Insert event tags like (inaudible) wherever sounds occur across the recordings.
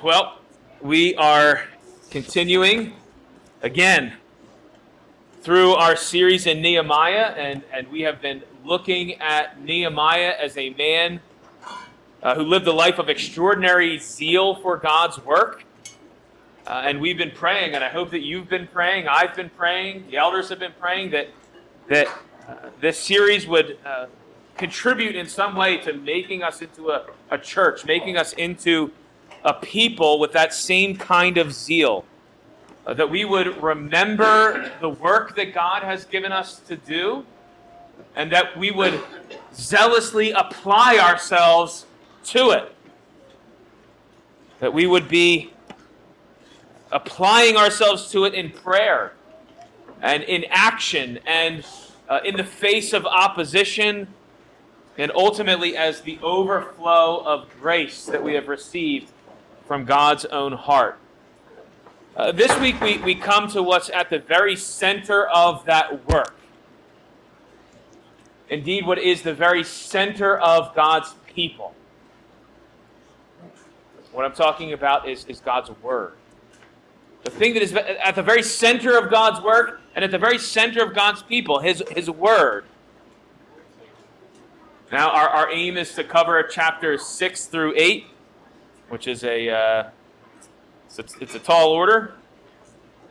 Well, we are continuing again through our series in Nehemiah, and, and we have been looking at Nehemiah as a man uh, who lived a life of extraordinary zeal for God's work. Uh, and we've been praying, and I hope that you've been praying, I've been praying, the elders have been praying that, that uh, this series would uh, contribute in some way to making us into a, a church, making us into a people with that same kind of zeal. Uh, that we would remember the work that God has given us to do, and that we would zealously apply ourselves to it. That we would be applying ourselves to it in prayer and in action and uh, in the face of opposition and ultimately as the overflow of grace that we have received from God's own heart. Uh, this week, we, we come to what's at the very center of that work. Indeed, what is the very center of God's people. What I'm talking about is, is God's Word. The thing that is at the very center of God's work and at the very center of God's people, His, his Word. Now, our, our aim is to cover chapters 6 through 8 which is a uh, it's, it's a tall order.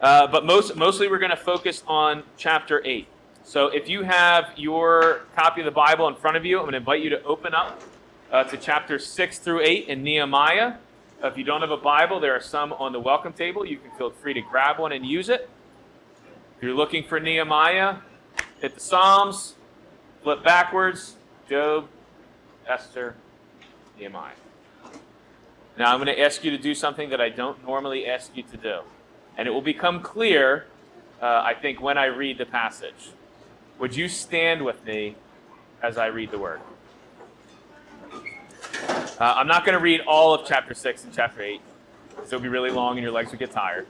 Uh, but most mostly we're going to focus on chapter eight. So if you have your copy of the Bible in front of you, I'm going to invite you to open up uh, to chapter six through eight in Nehemiah. If you don't have a Bible, there are some on the welcome table. You can feel free to grab one and use it. If you're looking for Nehemiah, hit the Psalms, flip backwards, Job, Esther, Nehemiah. Now, I'm going to ask you to do something that I don't normally ask you to do. And it will become clear, uh, I think, when I read the passage. Would you stand with me as I read the word? Uh, I'm not going to read all of chapter 6 and chapter 8, because it'll be really long and your legs will get tired.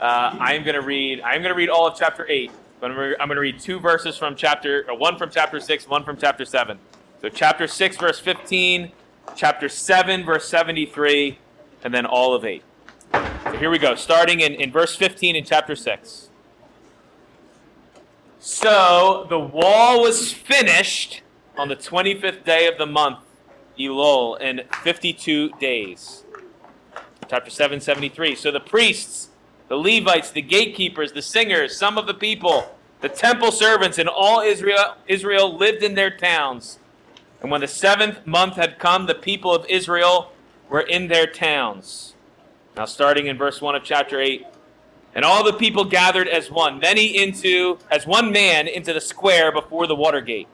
Uh, I am going to read. I am going to read all of chapter 8, but I'm going to read two verses from chapter, or one from chapter 6, one from chapter 7. So, chapter 6, verse 15 chapter 7, verse 73, and then all of 8. So here we go, starting in, in verse 15 in chapter 6. So the wall was finished on the 25th day of the month, Elul, in 52 days. Chapter 7, 73. So the priests, the Levites, the gatekeepers, the singers, some of the people, the temple servants, and all Israel, Israel lived in their towns and when the seventh month had come, the people of Israel were in their towns. Now, starting in verse 1 of chapter 8. And all the people gathered as one, many into, as one man into the square before the water gate.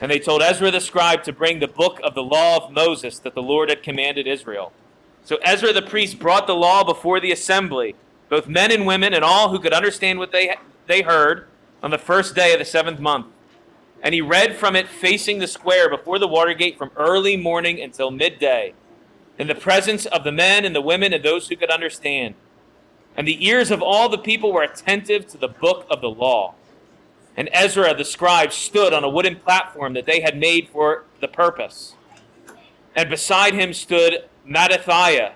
And they told Ezra the scribe to bring the book of the law of Moses that the Lord had commanded Israel. So Ezra the priest brought the law before the assembly, both men and women, and all who could understand what they, they heard on the first day of the seventh month. And he read from it facing the square before the water gate from early morning until midday, in the presence of the men and the women and those who could understand. And the ears of all the people were attentive to the book of the law. And Ezra the scribe stood on a wooden platform that they had made for the purpose. And beside him stood Mattithiah,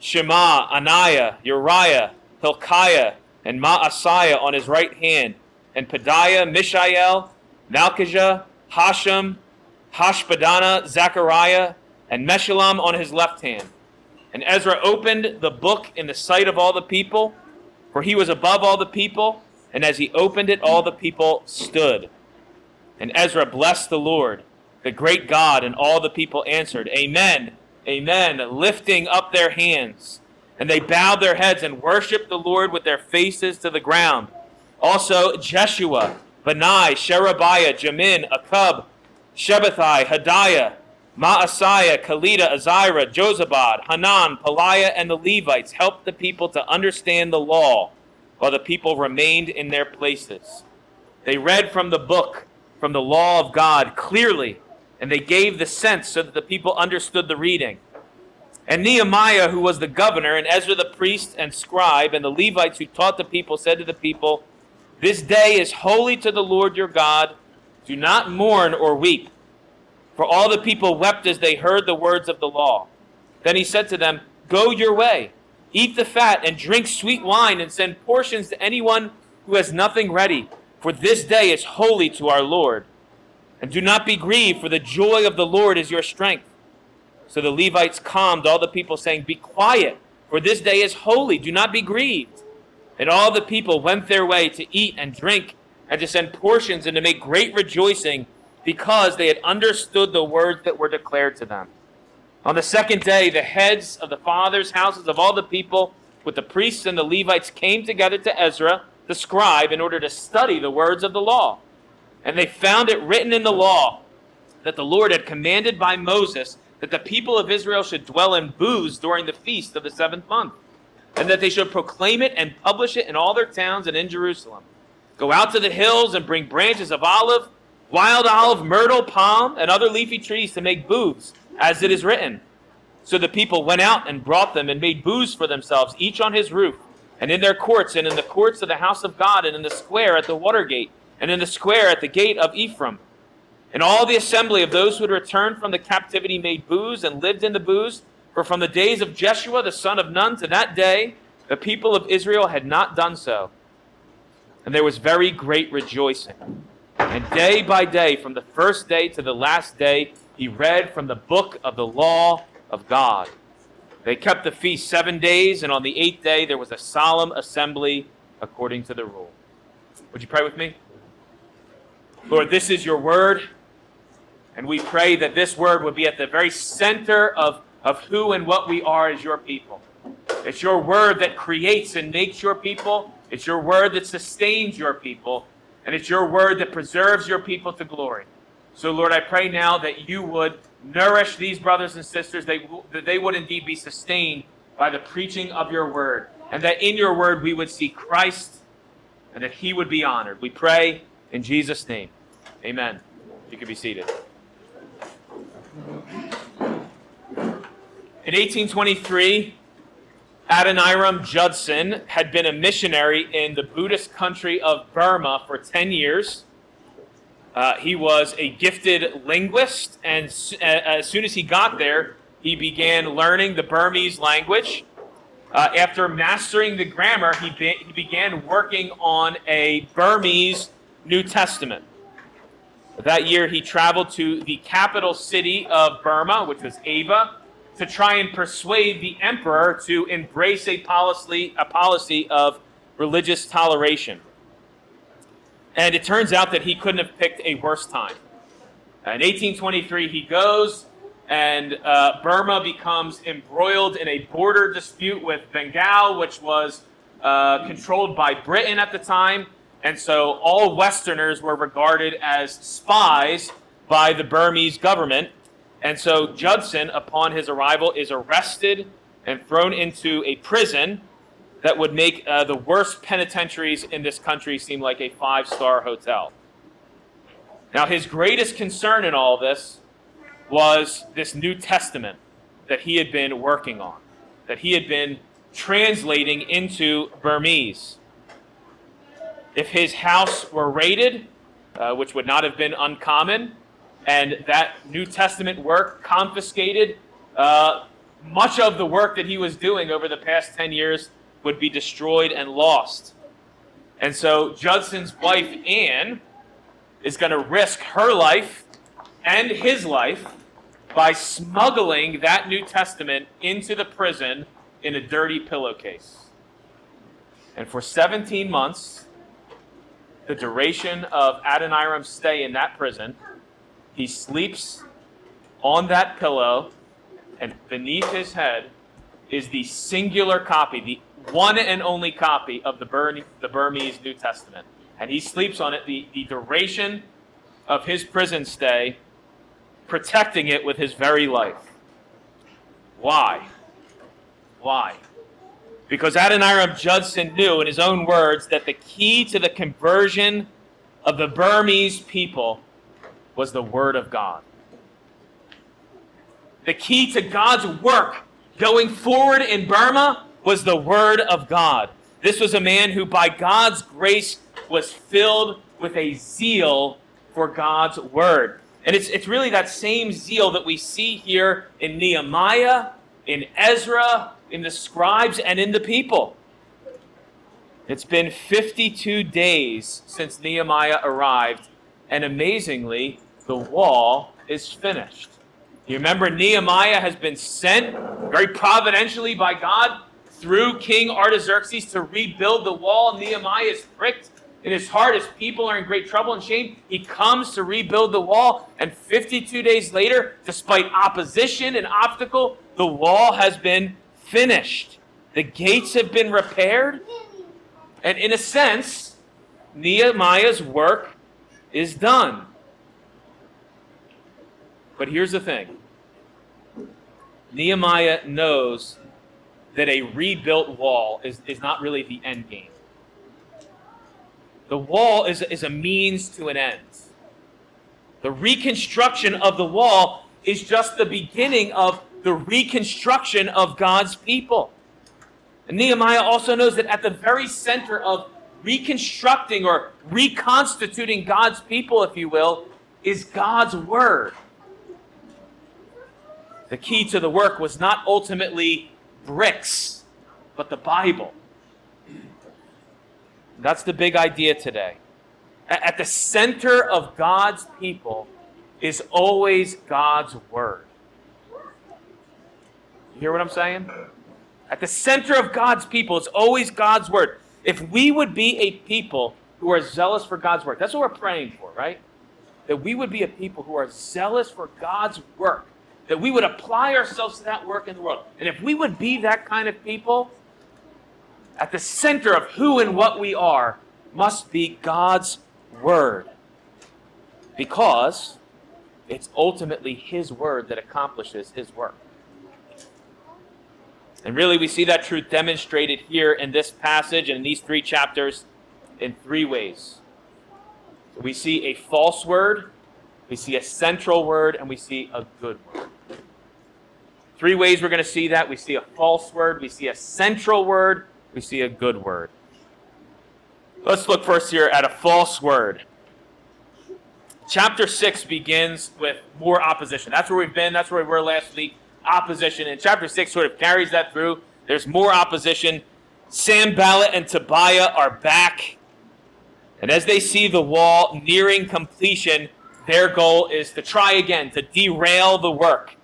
Shema, Anaiah, Uriah, Hilkiah, and Maaseiah on his right hand, and Pedaiah, Mishael, Malchijah, Hashum, Hashbaddanah, Zechariah, and Meshullam on his left hand. And Ezra opened the book in the sight of all the people, for he was above all the people, and as he opened it, all the people stood. And Ezra blessed the Lord, the great God, and all the people answered, Amen, Amen, lifting up their hands. And they bowed their heads and worshiped the Lord with their faces to the ground. Also, Jeshua Bani, Sherebiah, Jamin, Akkub, Shabbethai, Hodiah, Maaseiah, Kelita, Azariah, Jozabad, Hanan, Pelaiah, and the Levites helped the people to understand the law while the people remained in their places. They read from the book, from the law of God, clearly, and they gave the sense so that the people understood the reading. And Nehemiah, who was the governor, and Ezra the priest and scribe, and the Levites who taught the people, said to the people, this day is holy to the Lord your God. Do not mourn or weep. For all the people wept as they heard the words of the law. Then he said to them, go your way. Eat the fat and drink sweet wine and send portions to anyone who has nothing ready, for this day is holy to our Lord. And do not be grieved, for the joy of the Lord is your strength. So the Levites calmed all the people, saying, Be quiet, for this day is holy. Do not be grieved. And all the people went their way to eat and drink, and to send portions, and to make great rejoicing, because they had understood the words that were declared to them. On the second day, the heads of the fathers' houses of all the people, with the priests and the Levites, came together to Ezra, the scribe, in order to study the words of the law. And they found it written in the law that the Lord had commanded by Moses that the people of Israel should dwell in booths during the feast of the seventh month, and that they should proclaim it and publish it in all their towns and in Jerusalem. Go out to the hills and bring branches of olive, wild olive, myrtle, palm, and other leafy trees to make booths, as it is written. So the people went out and brought them and made booths for themselves, each on his roof, and in their courts, and in the courts of the house of God, and in the square at the water gate, and in the square at the gate of Ephraim. And all the assembly of those who had returned from the captivity made booths and lived in the booths. For from the days of Jeshua the son of Nun to that day, the people of Israel had not done so. And there was very great rejoicing. And day by day, from the first day to the last day, he read from the book of the law of God. They kept the feast seven days, and on the eighth day there was a solemn assembly according to the rule. Would you pray with me? Lord, this is your word. And we pray that this word would be at the very center of, of who and what we are as your people. It's your word that creates and makes your people. It's your word that sustains your people. And it's your word that preserves your people to glory. So, Lord, I pray now that you would nourish these brothers and sisters, they, that they would indeed be sustained by the preaching of your word. And that in your word we would see Christ and that he would be honored. We pray in Jesus' name. Amen. You can be seated. In 1823, Adoniram Judson had been a missionary in the Buddhist country of Burma for 10 years. Uh, he was a gifted linguist, and as soon as he got there, he began learning the Burmese language. Uh, after mastering the grammar, he, be- he began working on a Burmese New Testament. That year, he traveled to the capital city of Burma, which was Ava, to try and persuade the emperor to embrace a policy, a policy of religious toleration. And it turns out that he couldn't have picked a worse time. In 1823, he goes, and uh, Burma becomes embroiled in a border dispute with Bengal, which was uh, controlled by Britain at the time. And so all Westerners were regarded as spies by the Burmese government. And so Judson, upon his arrival, is arrested and thrown into a prison that would make uh, the worst penitentiaries in this country seem like a five star hotel. Now, his greatest concern in all this was this New Testament that he had been working on, that he had been translating into Burmese if his house were raided, uh, which would not have been uncommon, and that New Testament work confiscated, uh, much of the work that he was doing over the past 10 years would be destroyed and lost. And so Judson's wife, Anne, is going to risk her life and his life by smuggling that New Testament into the prison in a dirty pillowcase. And for 17 months, the duration of Adoniram's stay in that prison, he sleeps on that pillow, and beneath his head is the singular copy, the one and only copy of the, Bur- the Burmese New Testament. And he sleeps on it the, the duration of his prison stay, protecting it with his very life. Why? Why? Because Adoniram Judson knew, in his own words, that the key to the conversion of the Burmese people was the Word of God. The key to God's work going forward in Burma was the Word of God. This was a man who, by God's grace, was filled with a zeal for God's Word. And it's, it's really that same zeal that we see here in Nehemiah, in Ezra, in the scribes and in the people. It's been 52 days since Nehemiah arrived, and amazingly, the wall is finished. You remember, Nehemiah has been sent very providentially by God through King Artaxerxes to rebuild the wall. Nehemiah is pricked in his heart his people are in great trouble and shame. He comes to rebuild the wall, and 52 days later, despite opposition and obstacle, the wall has been finished. The gates have been repaired, and in a sense, Nehemiah's work is done. But here's the thing Nehemiah knows that a rebuilt wall is, is not really the end game. The wall is, is a means to an end. The reconstruction of the wall is just the beginning of the reconstruction of God's people. And Nehemiah also knows that at the very center of reconstructing or reconstituting God's people, if you will, is God's Word. The key to the work was not ultimately bricks, but the Bible. That's the big idea today. At the center of God's people is always God's Word. You hear what I'm saying? At the center of God's people is always God's Word. If we would be a people who are zealous for God's work, that's what we're praying for, right? That we would be a people who are zealous for God's work, that we would apply ourselves to that work in the world. And if we would be that kind of people, at the center of who and what we are must be God's Word. Because it's ultimately His Word that accomplishes His work. And really, we see that truth demonstrated here in this passage and in these three chapters in three ways. We see a false word, we see a central word, and we see a good word. Three ways we're going to see that. We see a false word, we see a central word, we see a good word. Let's look first here at a false word. Chapter 6 begins with more opposition. That's where we've been, that's where we were last week. Opposition. And chapter 6 sort of carries that through. There's more opposition. Sanballat and Tobiah are back. And as they see the wall nearing completion, their goal is to try again, to derail the work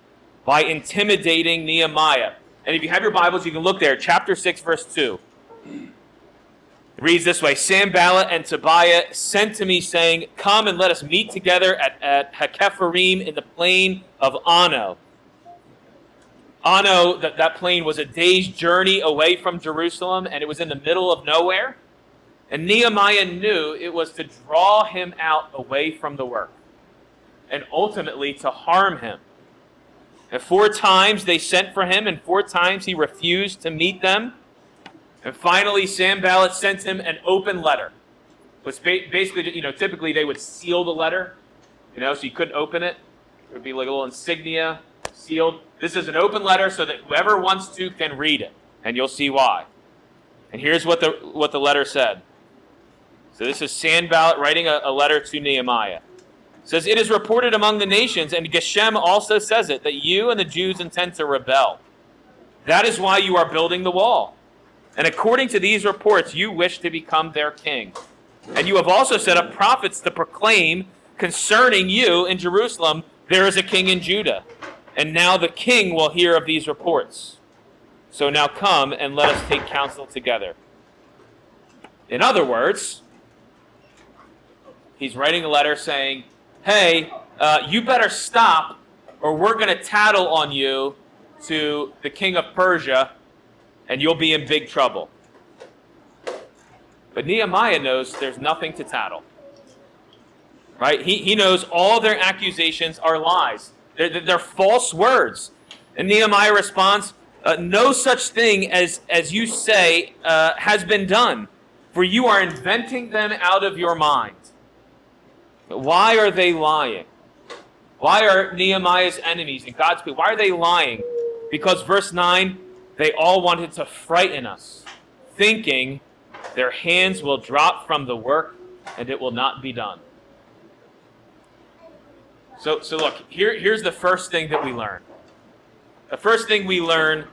by intimidating Nehemiah. And if you have your Bibles, you can look there, chapter 6, verse 2. It reads this way Sanballat and Tobiah sent to me, saying, Come and let us meet together at, at Hakkephirim in the plain of Ono. Ono, that, that plain was a day's journey away from Jerusalem, and it was in the middle of nowhere. And Nehemiah knew it was to draw him out away from the work and ultimately to harm him. And four times they sent for him, and four times he refused to meet them. And finally, Sanballat sent him an open letter. Was basically, you know, typically they would seal the letter, you know, so you couldn't open it. It would be like a little insignia, sealed. This is an open letter so that whoever wants to can read it, and you'll see why. And here's what the what the letter said. So this is Sanballat writing a, a letter to Nehemiah says, It is reported among the nations, and Geshem also says it, that you and the Jews intend to rebel. That is why you are building the wall. And according to these reports, you wish to become their king. And you have also set up prophets to proclaim concerning you in Jerusalem, there is a king in Judah. And now the king will hear of these reports. So now come and let us take counsel together. In other words, he's writing a letter saying, hey, uh, you better stop or we're going to tattle on you to the king of Persia and you'll be in big trouble. But Nehemiah knows there's nothing to tattle. Right? He, he knows all their accusations are lies, they're, they're false words. And Nehemiah responds, uh, No such thing as, as you say uh, has been done, for you are inventing them out of your mind. Why are they lying? Why are Nehemiah's enemies and God's people, why are they lying? Because verse 9, they all wanted to frighten us, thinking their hands will drop from the work and it will not be done. So, so look, here, here's the first thing that we learn. The first thing we learn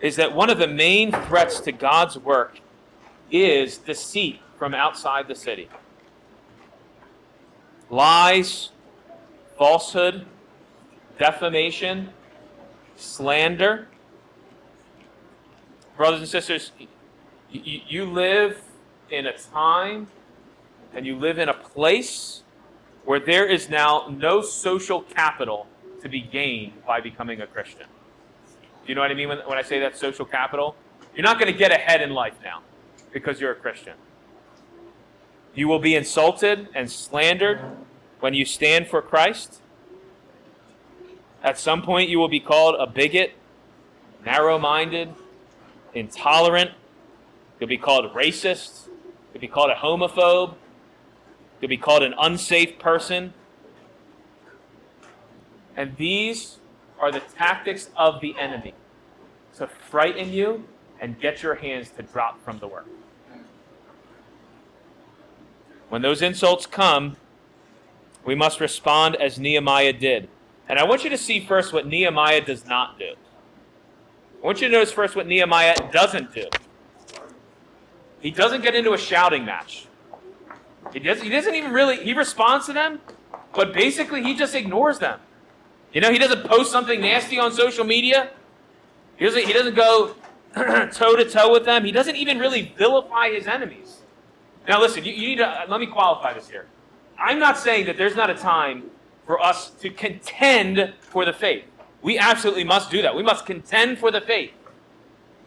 is that one of the main threats to God's work is deceit from outside the city. Lies, falsehood, defamation, slander. Brothers and sisters, you, live in a time and you live in a place where there is now no social capital to be gained by becoming a Christian. Do you know what I mean when I say that social capital? You're not going to get ahead in life now because you're a Christian. You will be insulted and slandered when you stand for Christ. At some point, you will be called a bigot, narrow minded, intolerant. You'll be called racist. You'll be called a homophobe. You'll be called an unsafe person. And these are the tactics of the enemy to frighten you and get your hands to drop from the work. When those insults come, we must respond as Nehemiah did. And I want you to see first what Nehemiah does not do. I want you to notice first what Nehemiah doesn't do. He doesn't get into a shouting match. He doesn't, he doesn't even really, he responds to them, but basically he just ignores them. You know, he doesn't post something nasty on social media. He doesn't, he doesn't go (clears throat) toe to toe with them. He doesn't even really vilify his enemies. Now, listen, you, you need to, uh, let me qualify this here. I'm not saying that there's not a time for us to contend for the faith. We absolutely must do that. We must contend for the faith.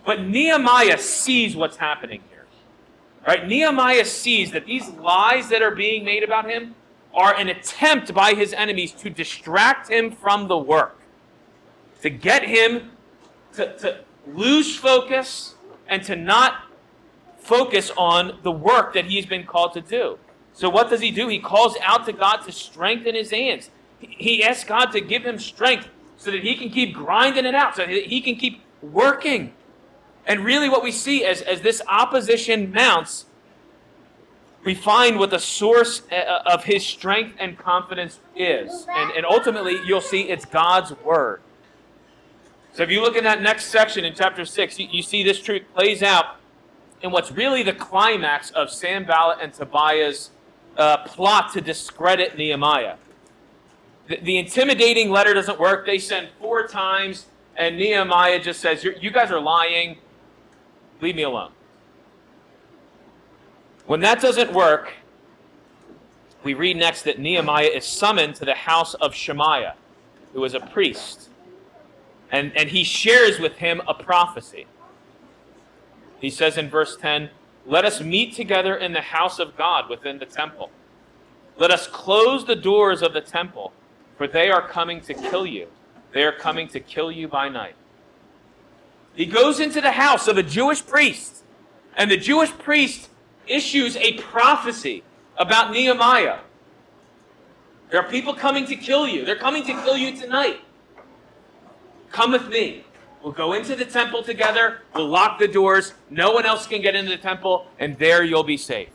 But Nehemiah sees what's happening here. Right? Nehemiah sees that these lies that are being made about him are an attempt by his enemies to distract him from the work, to get him to, to lose focus and to not focus on the work that he's been called to do. So, what does he do? He calls out to God to strengthen his hands. He asks God to give him strength so that he can keep grinding it out, so that he can keep working. And really, what we see as, as this opposition mounts, we find what the source uh, of his strength and confidence is. And, and ultimately, you'll see it's God's word. So, if you look in that next section in chapter 6, you, you see this truth plays out in what's really the climax of Sanballat and Tobiah's uh, plot to discredit Nehemiah. The, the, intimidating letter doesn't work. They send four times, and Nehemiah just says, You guys are lying. Leave me alone. When that doesn't work, we read next that Nehemiah is summoned to the house of Shemaiah, who is a priest. And, and he shares with him a prophecy. He says in verse 10 Let us meet together in the house of God within the temple. Let us close the doors of the temple, for they are coming to kill you. They are coming to kill you by night. He goes into the house of a Jewish priest, and the Jewish priest issues a prophecy about Nehemiah. There are people coming to kill you. They're coming to kill you tonight. Come with me. We'll go into the temple together. We'll lock the doors. No one else can get into the temple, and there you'll be safe.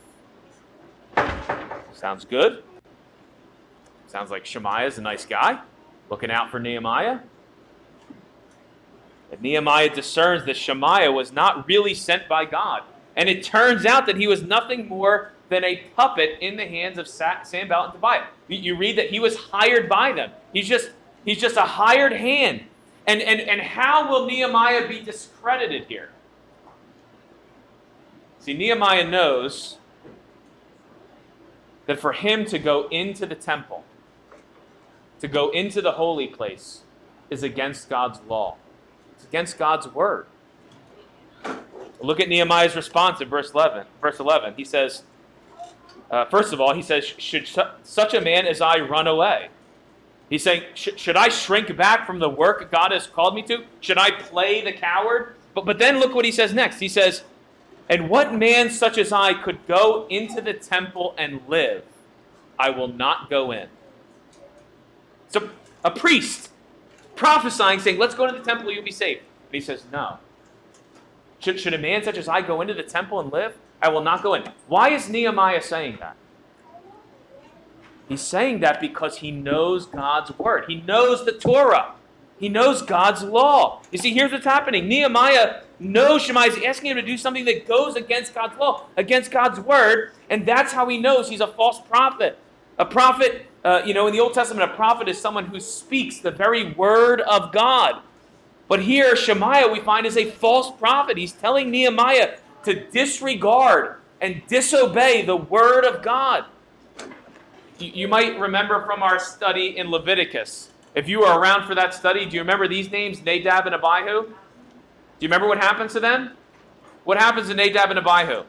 Sounds good. Sounds like Shemaiah's a nice guy, looking out for Nehemiah. But Nehemiah discerns that Shemaiah was not really sent by God. And it turns out that he was nothing more than a puppet in the hands of Sanballat and Tobiah. You read that he was hired by them. He's just, he's just a hired hand. And, and, and how will Nehemiah be discredited here? See, Nehemiah knows that for him to go into the temple, to go into the holy place, is against God's law. It's against God's word. Look at Nehemiah's response in verse 11. Verse 11, he says, uh, first of all, he says, Should such a man as I run away? He's saying, Should I shrink back from the work God has called me to? Should I play the coward? But, but then look what he says next. He says, And what man such as I could go into the temple and live? I will not go in. So a priest prophesying, saying, Let's go to the temple, you'll be safe. And he says, No. Should, should a man such as I go into the temple and live? I will not go in. Why is Nehemiah saying that? He's saying that because he knows God's word. He knows the Torah. He knows God's law. You see, here's what's happening. Nehemiah knows Shemaiah is asking him to do something that goes against God's law, against God's word, and that's how he knows he's a false prophet. A prophet, uh, you know, in the Old Testament, a prophet is someone who speaks the very word of God. But here, Shemaiah, we find, is a false prophet. He's telling Nehemiah to disregard and disobey the word of God. You might remember from our study in Leviticus. If you were around for that study, do you remember these names, Nadab and Abihu? Do you remember what happens to them? What happens to Nadab and Abihu?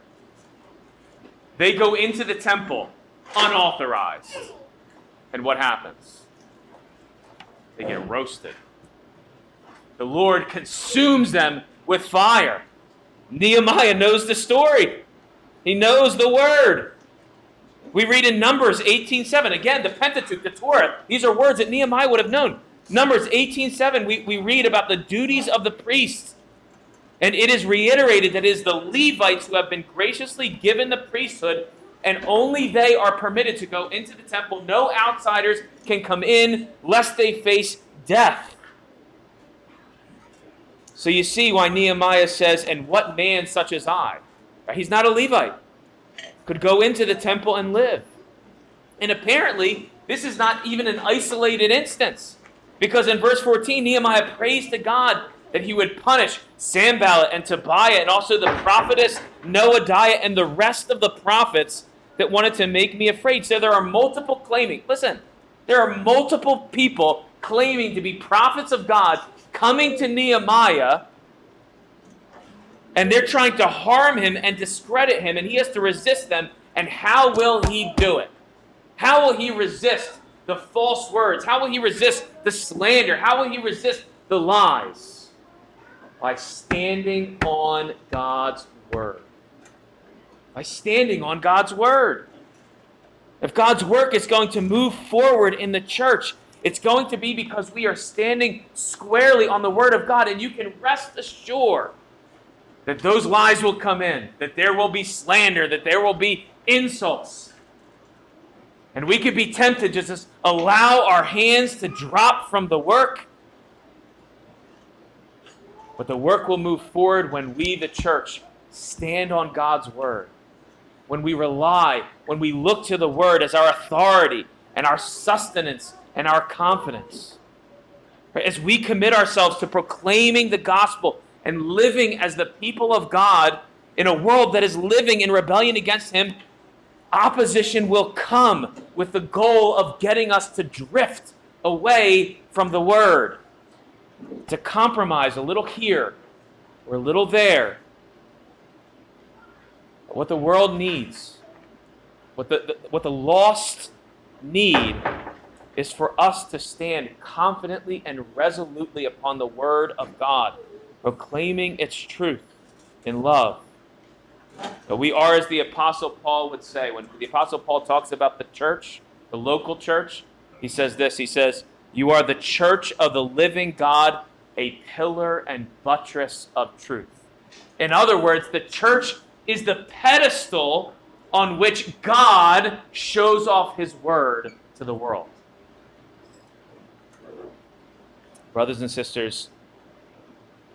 They go into the temple unauthorized. And what happens? They get roasted. The Lord consumes them with fire. Nehemiah knows the story. He knows the word. We read in Numbers 18.7, again, the Pentateuch, the Torah. These are words that Nehemiah would have known. Numbers 18.7, we, we read about the duties of the priests. And it is reiterated that it is the Levites who have been graciously given the priesthood, and only they are permitted to go into the temple. No outsiders can come in lest they face death. So you see why Nehemiah says, And what man such as I? He's not a Levite could go into the temple and live. And apparently, this is not even an isolated instance. Because in verse 14, Nehemiah prays to God that he would punish Sanballat and Tobiah and also the prophetess Noadiah and the rest of the prophets that wanted to make me afraid. So there are multiple claiming. Listen, there are multiple people claiming to be prophets of God coming to Nehemiah and they're trying to harm him and discredit him, and he has to resist them. And how will he do it? How will he resist the false words? How will he resist the slander? How will he resist the lies? By standing on God's word. By standing on God's word. If God's work is going to move forward in the church, it's going to be because we are standing squarely on the word of God, and you can rest assured that those lies will come in, that there will be slander, that there will be insults. And we could be tempted to just allow our hands to drop from the work. But the work will move forward when we, the church, stand on God's word. When we rely, when we look to the word as our authority and our sustenance and our confidence. As we commit ourselves to proclaiming the gospel and living as the people of God in a world that is living in rebellion against Him, opposition will come with the goal of getting us to drift away from the Word, to compromise a little here or a little there. What the world needs, what the, the what the lost need, is for us to stand confidently and resolutely upon the Word of God proclaiming its truth in love. But we are, as the Apostle Paul would say, when the Apostle Paul talks about the church, the local church, he says this He says, You are the church of the living God, a pillar and buttress of truth. In other words, the church is the pedestal on which God shows off his word to the world. Brothers and sisters,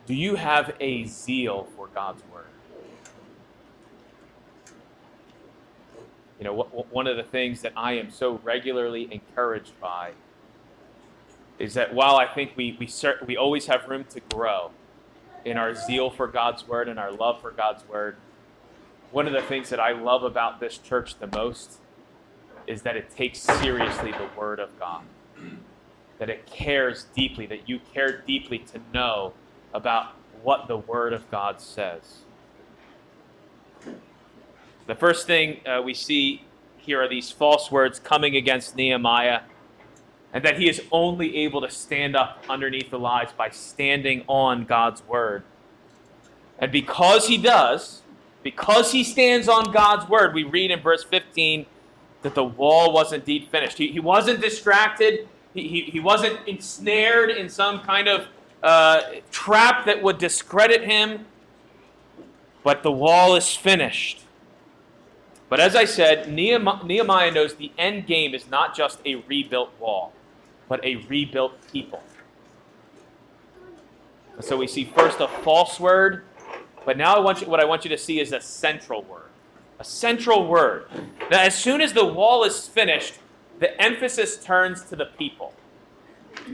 do you have a zeal for God's word? You know, one of the things that I am so regularly encouraged by is that while I think we, we, cert- we always have room to grow in our zeal for God's word and our love for God's word, one of the things that I love about this church the most is that it takes seriously the word of God. That it cares deeply, that you care deeply to know about what the Word of God says. The first thing uh, we see here are these false words coming against Nehemiah, and that he is only able to stand up underneath the lies by standing on God's Word. And because he does, because he stands on God's Word, we read in verse 15 that the wall was indeed finished. He, he wasn't distracted, he, he, he wasn't ensnared in some kind of uh, trap that would discredit him. But the wall is finished. But as I said, Nehemiah knows the end game is not just a rebuilt wall, but a rebuilt people. So we see first a false word, but now I want you, what I want you to see is a central word. A central word. Now, as soon as the wall is finished, the emphasis turns to the people.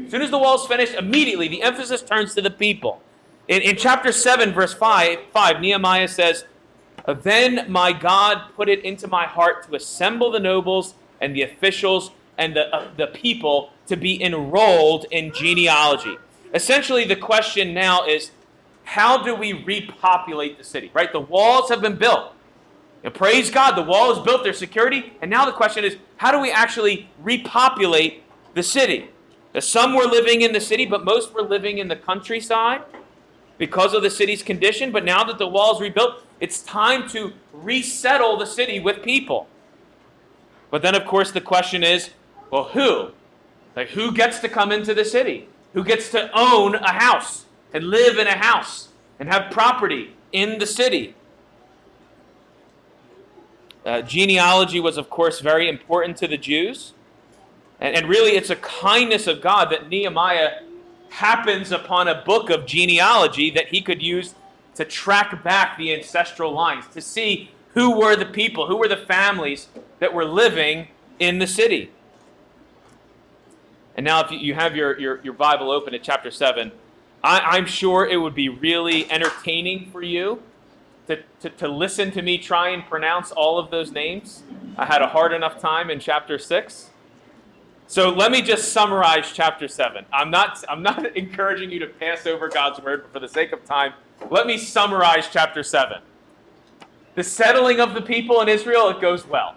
As soon as the wall is finished, immediately the emphasis turns to the people. In, in chapter 7, verse 5, 5, Nehemiah says, Then my God put it into my heart to assemble the nobles and the officials and the, uh, the people to be enrolled in genealogy. Essentially, the question now is how do we repopulate the city? Right? The walls have been built. And praise God, the wall is built, there's security. And now the question is how do we actually repopulate the city? Some were living in the city, but most were living in the countryside because of the city's condition. But now that the wall is rebuilt, it's time to resettle the city with people. But then, of course, the question is well, who? Like, who gets to come into the city? Who gets to own a house and live in a house and have property in the city? Uh, genealogy was, of course, very important to the Jews. And, and really, it's a kindness of God that Nehemiah happens upon a book of genealogy that he could use to track back the ancestral lines, to see who were the people, who were the families that were living in the city. And now, if you have your, your, your Bible open at chapter 7, I, am sure it would be really entertaining for you to, to, to listen to me try and pronounce all of those names. I had a hard enough time in chapter 6. So let me just summarize chapter 7. I'm not, I'm not (laughs) encouraging you to pass over God's word, but for the sake of time, let me summarize chapter 7. The settling of the people in Israel, it goes well.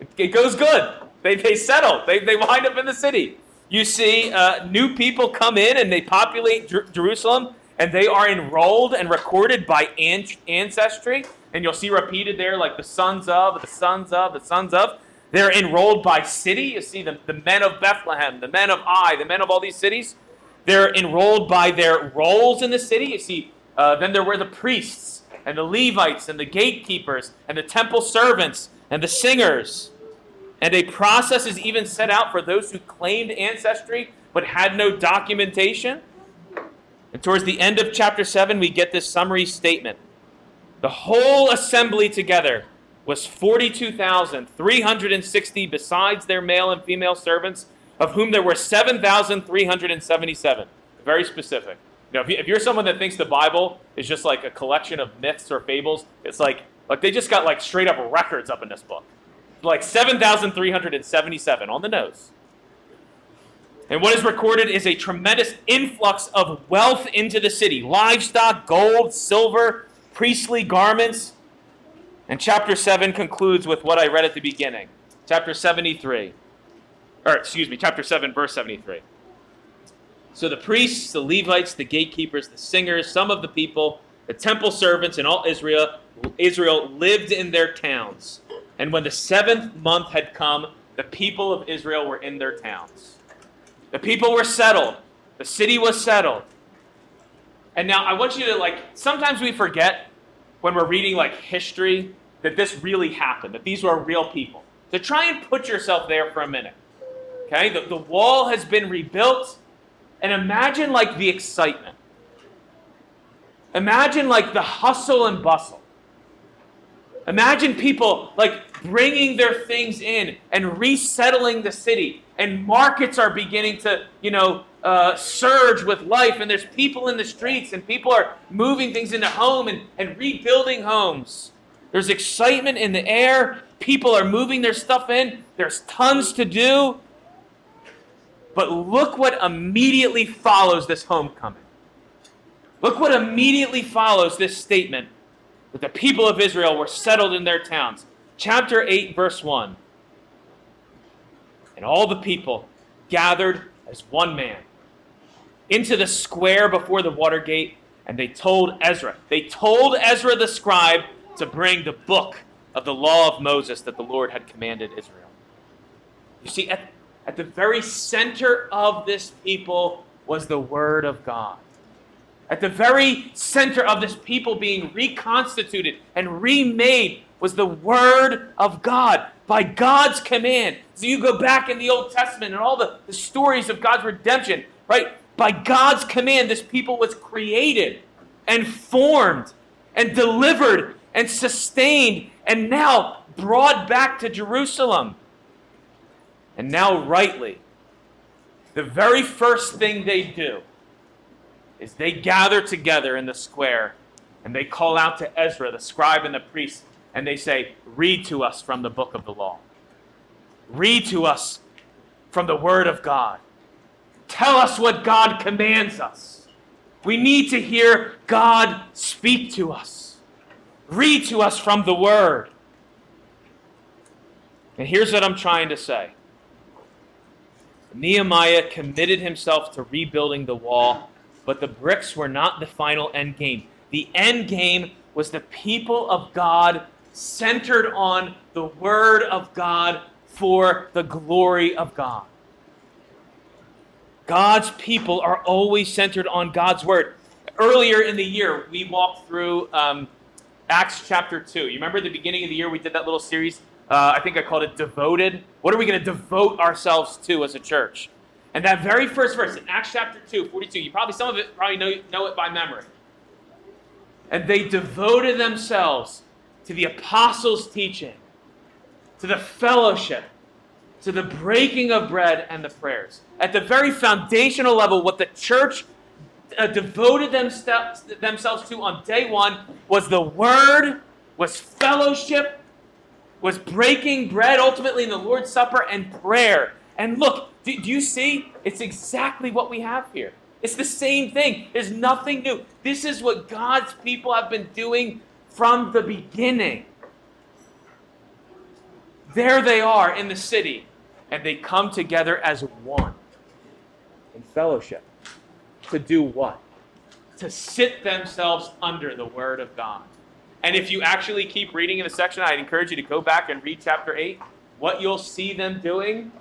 It, it goes good. They, they settle, they, they wind up in the city. You see uh, new people come in and they populate Jer- Jerusalem, and they are enrolled and recorded by an- ancestry. And you'll see repeated there, like the sons of, the sons of, the sons of. They're enrolled by city. You see the, the men of Bethlehem, the men of Ai, the men of all these cities. They're enrolled by their roles in the city. You see, uh, then there were the priests and the Levites and the gatekeepers and the temple servants and the singers. And a process is even set out for those who claimed ancestry but had no documentation. And towards the end of chapter 7, we get this summary statement. The whole assembly together was 42,360 besides their male and female servants, of whom there were 7,377. Very specific. Know, if, you, are someone that thinks the Bible is just like a collection of myths or fables, it's like like they just got like straight up records up in this book like 7,377 on the nose. And what is recorded is a tremendous influx of wealth into the city livestock, gold, silver, priestly garments. And chapter 7 concludes with what I read at the beginning. Chapter 73. Or, excuse me, chapter 7, verse 73. So the priests, the Levites, the gatekeepers, the singers, some of the people, the temple servants, and all Israel, Israel lived in their towns and when the seventh month had come, the people of Israel were in their towns. The people were settled. The city was settled. And now I want you to, like, sometimes we forget when we're reading, like, history that this really happened, that these were real people. So try and put yourself there for a minute. Okay? The, the wall has been rebuilt. And imagine, like, the excitement. Imagine, like, the hustle and bustle. Imagine people like bringing their things in and resettling the city, and markets are beginning to, you know, uh, surge with life, and there's people in the streets, and people are moving things into home and, and rebuilding homes. There's excitement in the air. People are moving their stuff in. There's tons to do. But look what immediately follows this homecoming. Look what immediately follows this statement that the people of Israel were settled in their towns. Chapter 8, verse 1. And all the people gathered as one man into the square before the water gate, and they told Ezra, they told Ezra the scribe to bring the book of the law of Moses that the Lord had commanded Israel. You see, at, at the very center of this people was the Word of God. At the very center of this people being reconstituted and remade was the Word of God by God's command. So you go back in the Old Testament and all the, the stories of God's redemption, right? By God's command, this people was created and formed and delivered and sustained and now brought back to Jerusalem. And now, rightly, the very first thing they do is they gather together in the square and they call out to Ezra, the scribe and the priest, and they say, Read to us from the book of the law. Read to us from the word of God. Tell us what God commands us. We need to hear God speak to us. Read to us from the word. And here's what I'm trying to say Nehemiah committed himself to rebuilding the wall, but the bricks were not the final end game. The end game was the people of God centered on the Word of God for the glory of God. God's people are always centered on God's Word. Earlier in the year, we walked through um, Acts chapter 2. You remember the beginning of the year, we did that little series? Uh, I think I called it Devoted. What are we going to devote ourselves to as a church? And that very first verse in Acts chapter 2, 42, you probably, some of it probably know, know it by memory. And they devoted themselves to the apostles' teaching, to the fellowship, to the breaking of bread and the prayers. At the very foundational level, what the church uh, devoted themselves, themselves to on day one was the word, was fellowship, was breaking bread, ultimately in the Lord's Supper, and prayer. And look, do, do you see? It's exactly what we have here. It's the same thing. There's nothing new. This is what God's people have been doing from the beginning. There they are in the city, and they come together as one in fellowship. To do what? To sit themselves under the Word of God. And if you actually keep reading in the section, I'd encourage you to go back and read chapter 8. What you'll see them doing,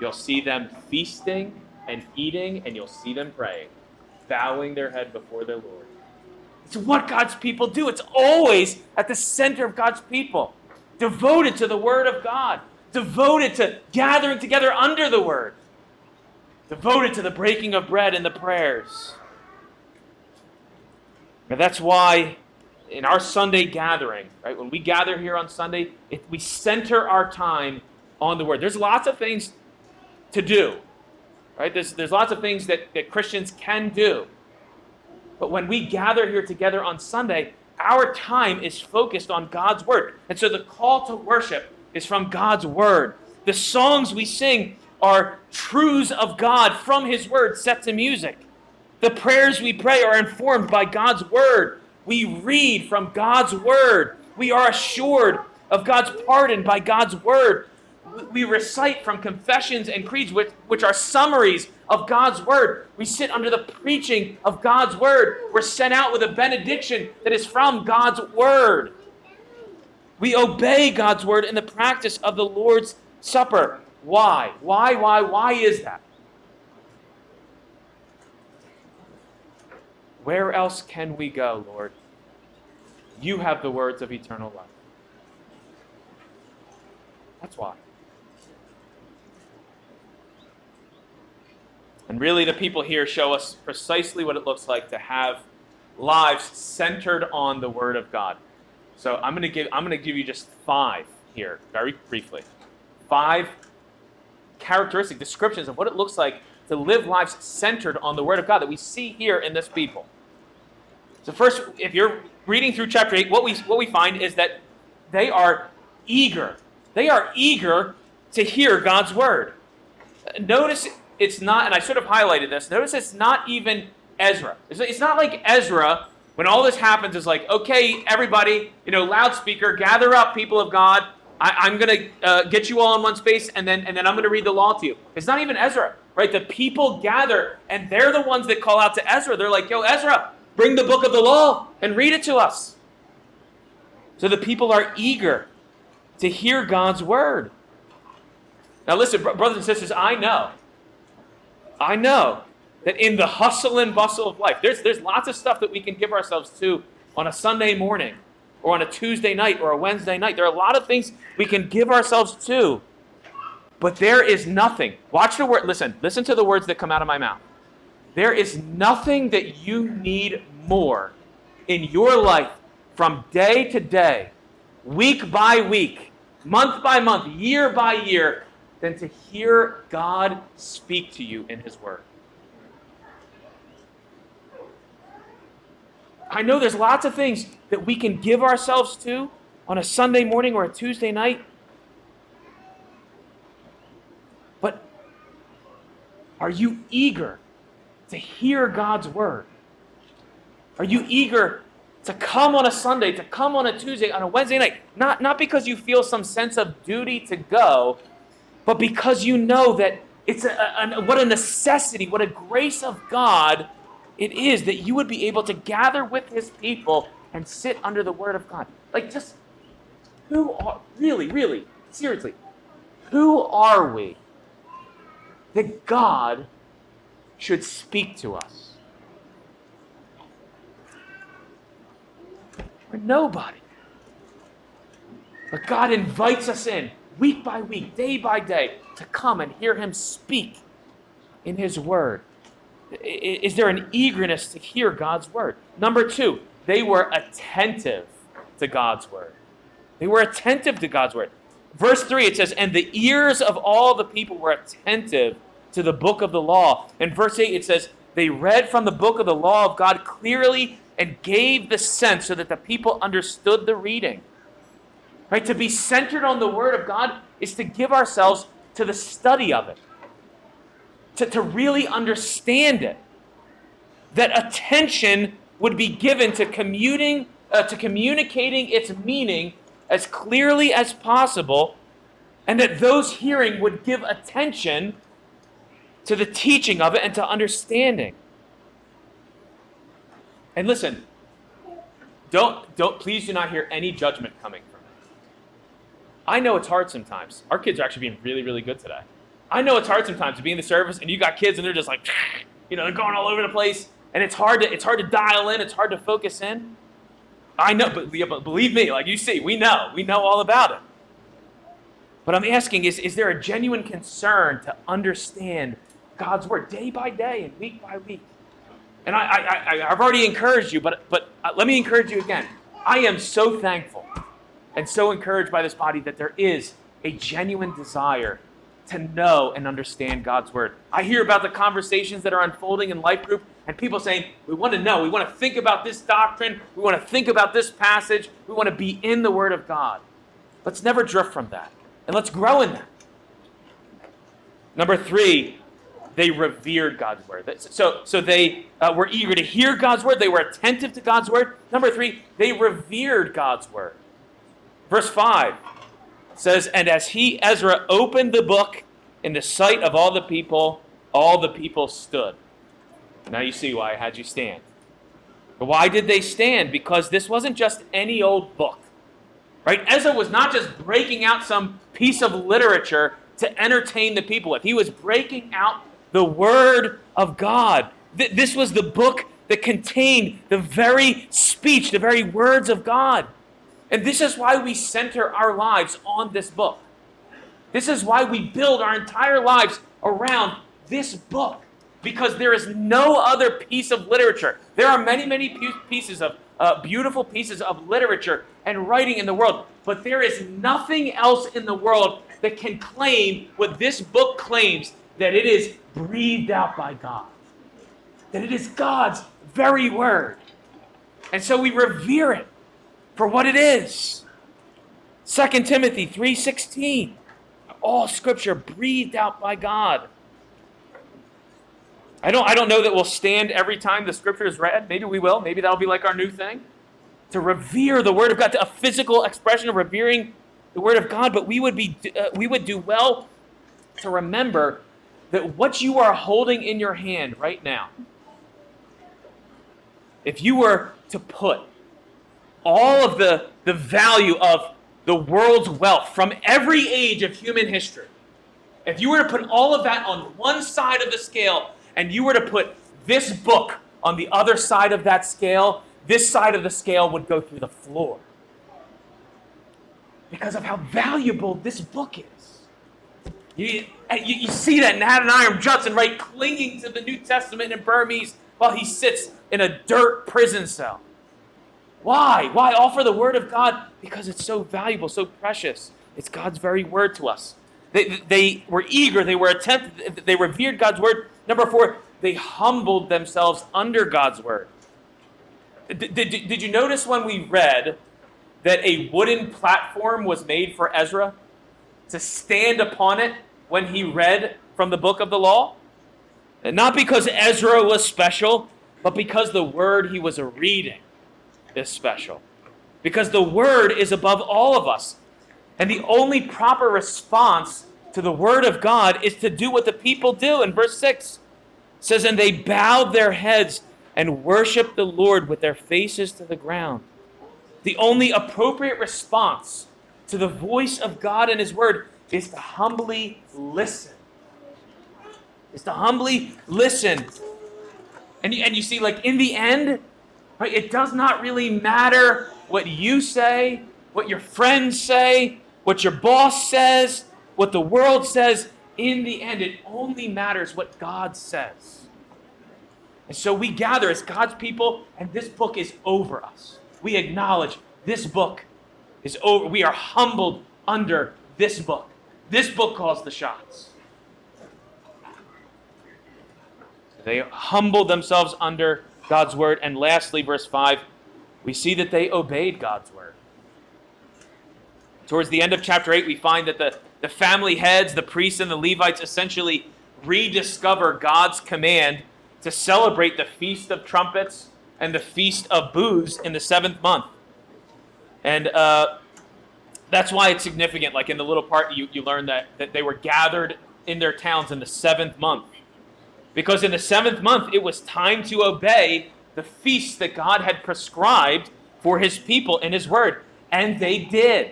you'll see them feasting and eating, and you'll see them praying, bowing their head before their Lord. It's what God's people do. It's always at the center of God's people, devoted to the Word of God, devoted to gathering together under the Word, devoted to the breaking of bread and the prayers. And that's why in our Sunday gathering, right, when we gather here on Sunday, if we center our time on the Word. There's lots of things to do, right? There's, there's lots of things that, that Christians can do. But when we gather here together on Sunday, our time is focused on God's Word. And so the call to worship is from God's Word. The songs we sing are truths of God from His Word set to music. The prayers we pray are informed by God's Word. We read from God's Word. We are assured of God's pardon by God's Word. We recite from confessions and creeds, which, which are summaries of God's Word. We sit under the preaching of God's Word. We're sent out with a benediction that is from God's Word. We obey God's Word in the practice of the Lord's Supper. Why? Why, why, why is that? Where else can we go, Lord? You have the words of eternal life. That's why. And really, the people here show us precisely what it looks like to have lives centered on the Word of God. So I'm going to give I'm going to give you just five here, very briefly, five characteristic descriptions of what it looks like to live lives centered on the Word of God that we see here in this people. So first, if you're reading through chapter eight, what we what we find is that they are eager. They are eager to hear God's word. Notice it's not, and I should have highlighted this. Notice it's not even Ezra. It's not like Ezra when all this happens is like, okay, everybody, you know, loudspeaker, gather up, people of God. I, am going to uh, get you all in one space, and then and then I'm going to read the law to you. It's not even Ezra, right? The people gather, and they're the ones that call out to Ezra. They're like, yo, Ezra, bring the book of the law and read it to us. So the people are eager to hear God's word. Now, listen, brothers and sisters, I know I know that in the hustle and bustle of life, there's, there's lots of stuff that we can give ourselves to on a Sunday morning or on a Tuesday night or a Wednesday night. There are a lot of things we can give ourselves to. But there is nothing. Watch the word. Listen, listen to the words that come out of my mouth. There is nothing that you need more in your life from day to day, week by week, month by month, year by year, than to hear God speak to you in His Word. I know there's lots of things that we can give ourselves to on a Sunday morning or a Tuesday night. But are you eager to hear God's word? Are you eager to come on a Sunday, to come on a Tuesday, on a Wednesday night? Not, not because you feel some sense of duty to go, but because you know that it's a, a, what a necessity, what a grace of God it is that you would be able to gather with his people and sit under the word of God. Like, just who are, really, really, seriously, who are we that God should speak to us? We're nobody. But God invites us in week by week, day by day, to come and hear Him speak in His Word. Is there an eagerness to hear God's Word? Number two, they were attentive to God's Word. They were attentive to God's Word. Verse 3, it says, And the ears of all the people were attentive to the book of the law. In verse 8, it says, They read from the book of the law of God clearly and gave the sense so that the people understood the reading. Right? To be centered on the Word of God is to give ourselves to the study of it, to, to really understand it. That attention would be given to commuting, uh, to communicating its meaning as clearly as possible, and that those hearing would give attention to the teaching of it and to understanding. And listen, don't don't please do not hear any judgment coming from. I know it's hard sometimes. Our kids are actually being really, really good today. I know it's hard sometimes to be in the service and you got kids and they're just like, (sniffs) you know, they're going all over the place, and it's hard to it's hard to dial in. It's hard to focus in. I know, but, but believe me, like you see, we know, we know all about it. But I'm asking is, is there a genuine concern to understand God's word day by day and week by week? And I, I, I, have already encouraged you, but, but uh, let me encourage you again. I am so thankful and so encouraged by this body that there is a genuine desire to know and understand God's word. I hear about the conversations that are unfolding in life group and people saying, we want to know, we want to think about this doctrine, we want to think about this passage, we want to be in the word of God. Let's never drift from that. And let's grow in that. Number three, they revered God's word. So, so they uh, were eager to hear God's word. They were attentive to God's word. Number three, they revered God's word. Verse 5 says, And as he, Ezra, opened the book in the sight of all the people, all the people stood. Now you see why I had you stand. But why did they stand? Because this wasn't just any old book. Right? Ezra was not just breaking out some piece of literature to entertain the people with. He was breaking out the Word of God. Th- this was the book that contained the very speech, the very words of God. And this is why we center our lives on this book. This is why we build our entire lives around this book. Because there is no other piece of literature. There are many, many pieces of uh, beautiful pieces of literature and writing in the world, but there is nothing else in the world that can claim what this book claims that it is breathed out by God, that it is God's very word. And so we revere it for what it is. 2 Timothy 3:16 all scripture breathed out by God. I don't I don't know that we'll stand every time the scripture is read. Maybe we will. Maybe that'll be like our new thing. To revere the word of God, to a physical expression of revering the word of God, but we would be uh, we would do well to remember that what you are holding in your hand right now if you were to put all of the, the value of the world's wealth from every age of human history, if you were to put all of that on one side of the scale and you were to put this book on the other side of that scale, this side of the scale would go through the floor. Because of how valuable this book is. You, you, you see that in Adoniram Judson, right, clinging to the New Testament in Burmese while he sits in a dirt prison cell. Why? Why? For the Word of God? Because it's so valuable, so precious. It's God's very Word to us. They, they were eager, they were attentive, they revered God's Word. Number four, they humbled themselves under God's Word. Did, did, did you notice when we read that a wooden platform was made for Ezra to stand upon it when he read from the book of the law? And not because Ezra was special, but because the word he was reading is special. Because the word is above all of us. And the only proper response to the word of God is to do what the people do. In verse 6 says, And they bowed their heads and worshiped the Lord with their faces to the ground. The only appropriate response to the voice of God and His Word is to humbly listen. Is to humbly listen. And and you see, like in the end, right, it does not really matter what you say, what your friends say, what your boss says, what the world says. In the end, it only matters what God says. And so we gather as God's people, and this book is over us. We acknowledge this book is over. We are humbled under this book. This book calls the shots. They humbled themselves under God's word. And lastly, verse 5, we see that they obeyed God's word. Towards the end of chapter 8, we find that the, the family heads, the priests, and the Levites essentially rediscover God's command to celebrate the Feast of Trumpets and the Feast of Booths in the seventh month. And uh, that's why it's significant. Like in the little part, you, you learn that, that they were gathered in their towns in the seventh month. Because in the seventh month, it was time to obey the feast that God had prescribed for his people in his word. And they did.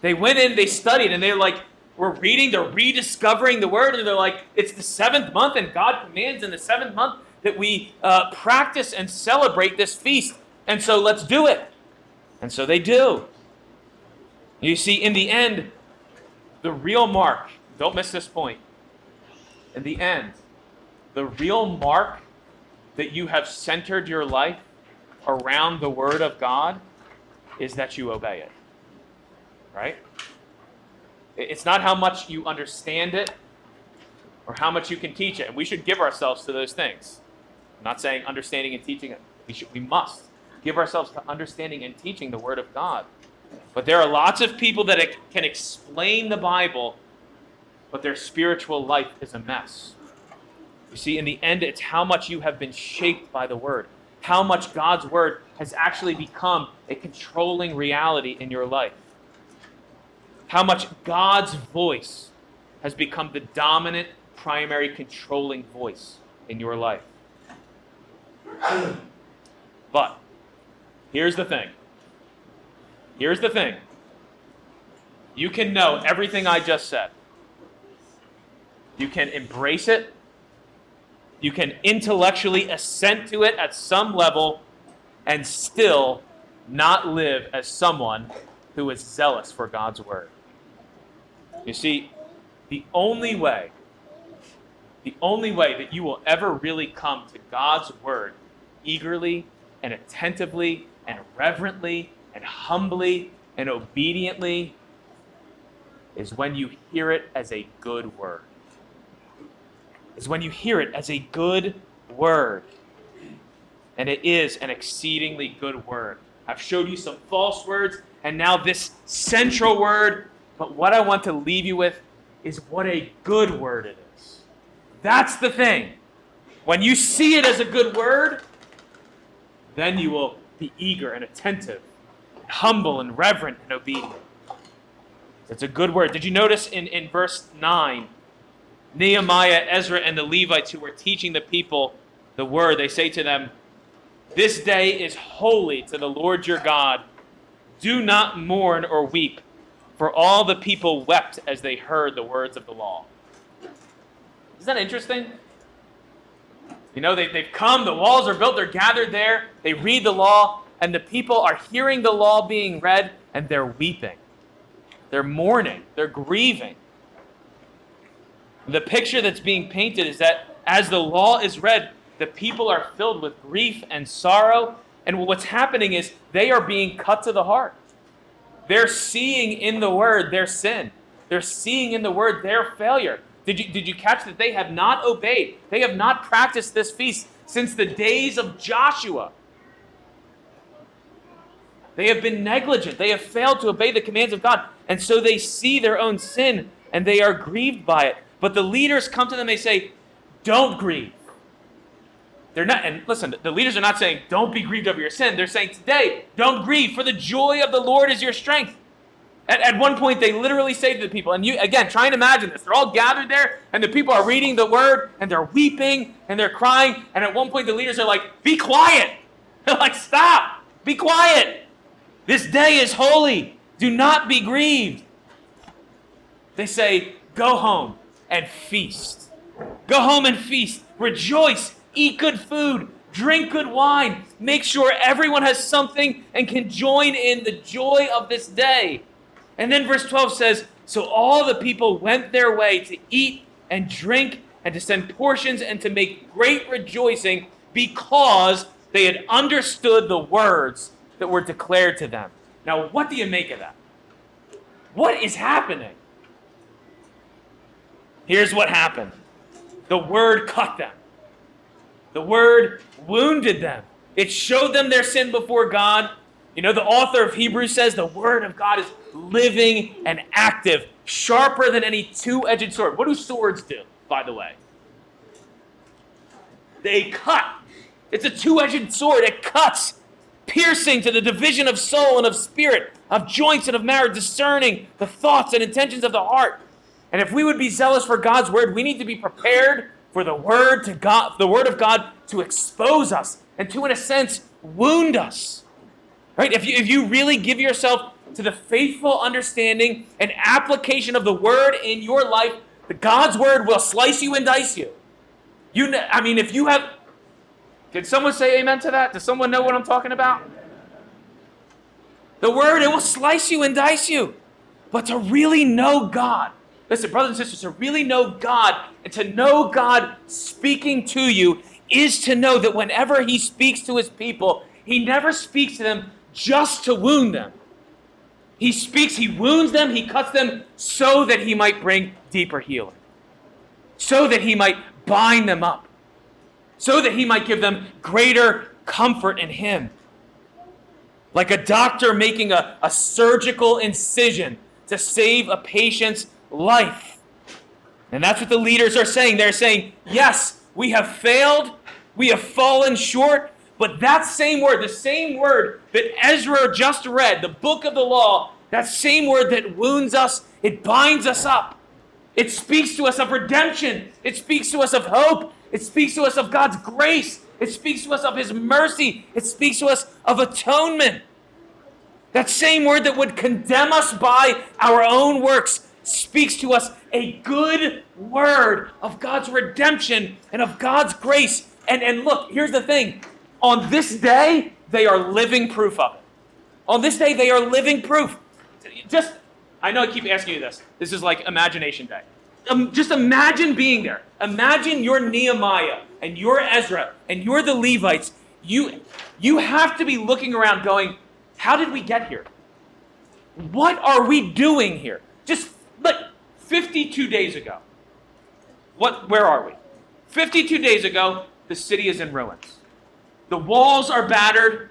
They went in, they studied, and they're like, we're reading, they're rediscovering the word, and they're like, it's the seventh month, and God commands in the seventh month that we uh, practice and celebrate this feast. And so let's do it. And so they do. You see, in the end, the real mark, don't miss this point. In the end, the real mark that you have centered your life around the Word of God is that you obey it. Right? It's not how much you understand it or how much you can teach it. And we should give ourselves to those things. I'm not saying understanding and teaching it. We, should, we must give ourselves to understanding and teaching the Word of God. But there are lots of people that can explain the Bible, but their spiritual life is a mess. You see, in the end, it's how much you have been shaped by the Word, how much God's Word has actually become a controlling reality in your life, how much God's voice has become the dominant, primary, controlling voice in your life. But here's the thing. Here's the thing. You can know everything I just said. You can embrace it. You can intellectually assent to it at some level and still not live as someone who is zealous for God's word. You see, the only way, the only way that you will ever really come to God's word eagerly and attentively and reverently and humbly and obediently is when you hear it as a good word. Is when you hear it as a good word. And it is an exceedingly good word. I've showed you some false words and now this central word. But what I want to leave you with is what a good word it is. That's the thing. When you see it as a good word, then you will be eager and attentive, and humble and reverent and obedient. It's a good word. Did you notice in, in verse 9, Nehemiah, Ezra, and the Levites who were teaching the people the word, they say to them, This day is holy to the Lord your God. Do not mourn or weep, for all the people wept as they heard the words of the law. Isn't that interesting? You know, they, they've come, the walls are built, they're gathered there, they read the law, and the people are hearing the law being read, and they're weeping. They're mourning, they're grieving. The picture that's being painted is that as the law is read, the people are filled with grief and sorrow. And what's happening is they are being cut to the heart. They're seeing in the word their sin, they're seeing in the word their failure. Did you, did you catch that they have not obeyed? They have not practiced this feast since the days of Joshua. They have been negligent. They have failed to obey the commands of God. And so they see their own sin and they are grieved by it. But the leaders come to them, they say, Don't grieve. They're not, and listen, the leaders are not saying, Don't be grieved over your sin. They're saying, Today, don't grieve, for the joy of the Lord is your strength. At, at one point, they literally say to the people, and you, again, try and imagine this. They're all gathered there, and the people are reading the word, and they're weeping, and they're crying. And at one point, the leaders are like, Be quiet. (laughs) They're like, Stop. Be quiet. This day is holy. Do not be grieved. They say, Go home and feast. Go home and feast. Rejoice. Eat good food. Drink good wine. Make sure everyone has something and can join in the joy of this day. And then verse 12 says So all the people went their way to eat and drink and to send portions and to make great rejoicing because they had understood the words that were declared to them. Now, what do you make of that? What is happening? Here's what happened the word cut them, the word wounded them. It showed them their sin before God. You know, the author of Hebrews says the word of God is living and active, sharper than any two edged sword. What do swords do, by the way? They cut. It's a two edged sword, it cuts piercing to the division of soul and of spirit, of joints and of marrow, discerning the thoughts and intentions of the heart. And if we would be zealous for God's word, we need to be prepared for the word to God, the word of God to expose us and to, in a sense, wound us. Right? If you, if you really give yourself to the faithful understanding and application of the word in your life, the God's word will slice you and dice you. You, I mean, if you have did someone say amen to that? Does someone know what I'm talking about? The word, it will slice you and dice you. But to really know God, listen, brothers and sisters, to really know God and to know God speaking to you is to know that whenever He speaks to His people, He never speaks to them just to wound them. He speaks, He wounds them, He cuts them so that He might bring deeper healing, so that He might bind them up so that he might give them greater comfort in him. Like a doctor making a, a surgical incision to save a patient's life. And that's what the leaders are saying. They're saying, yes, we have failed, we have fallen short, but that same word, the same word that Ezra just read, the book of the law, that same word that wounds us, it binds us up. It speaks to us of redemption. It speaks to us of hope. It speaks to us of God's grace. It speaks to us of His mercy. It speaks to us of atonement. That same word that would condemn us by our own works speaks to us a good word of God's redemption and of God's grace. And, and look, here's the thing on this day, they are living proof of it. On this day, they are living proof. Just, I know I keep asking you this. This is like imagination day um, just imagine being there. Imagine you're Nehemiah and you're Ezra and you're the Levites. You, you have to be looking around going, how did we get here? What are we doing here? Just look, 52 days ago. What, where are we? 52 days ago, the city is in ruins. The walls are battered.